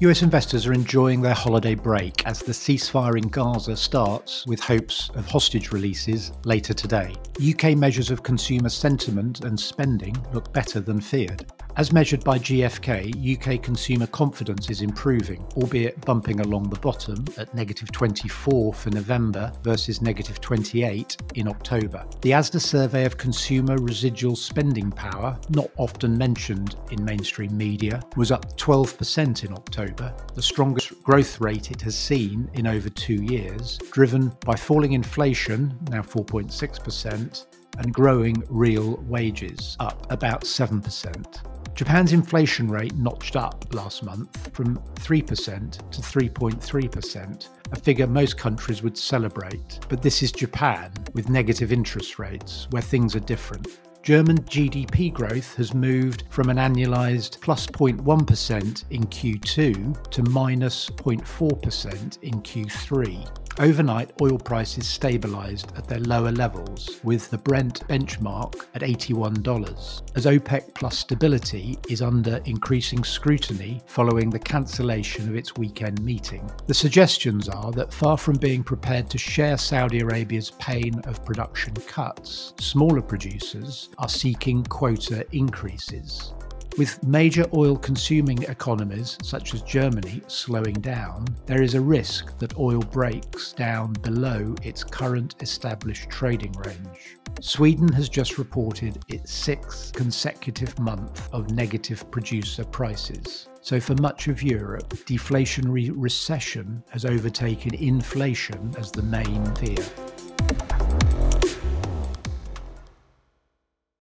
US investors are enjoying their holiday break as the ceasefire in Gaza starts with hopes of hostage releases later today. UK measures of consumer sentiment and spending look better than feared. As measured by GfK, UK consumer confidence is improving, albeit bumping along the bottom at negative 24 for November versus negative 28 in October. The ASDA survey of consumer residual spending power, not often mentioned in mainstream media, was up 12% in October, the strongest growth rate it has seen in over two years, driven by falling inflation, now 4.6%, and growing real wages, up about 7%. Japan's inflation rate notched up last month from 3% to 3.3%, a figure most countries would celebrate. But this is Japan, with negative interest rates, where things are different. German GDP growth has moved from an annualized plus 0.1 in Q2 to minus 0.4% in Q3. Overnight, oil prices stabilised at their lower levels, with the Brent benchmark at $81, as OPEC plus stability is under increasing scrutiny following the cancellation of its weekend meeting. The suggestions are that far from being prepared to share Saudi Arabia's pain of production cuts, smaller producers are seeking quota increases. With major oil consuming economies such as Germany slowing down, there is a risk that oil breaks down below its current established trading range. Sweden has just reported its sixth consecutive month of negative producer prices. So, for much of Europe, deflationary recession has overtaken inflation as the main fear.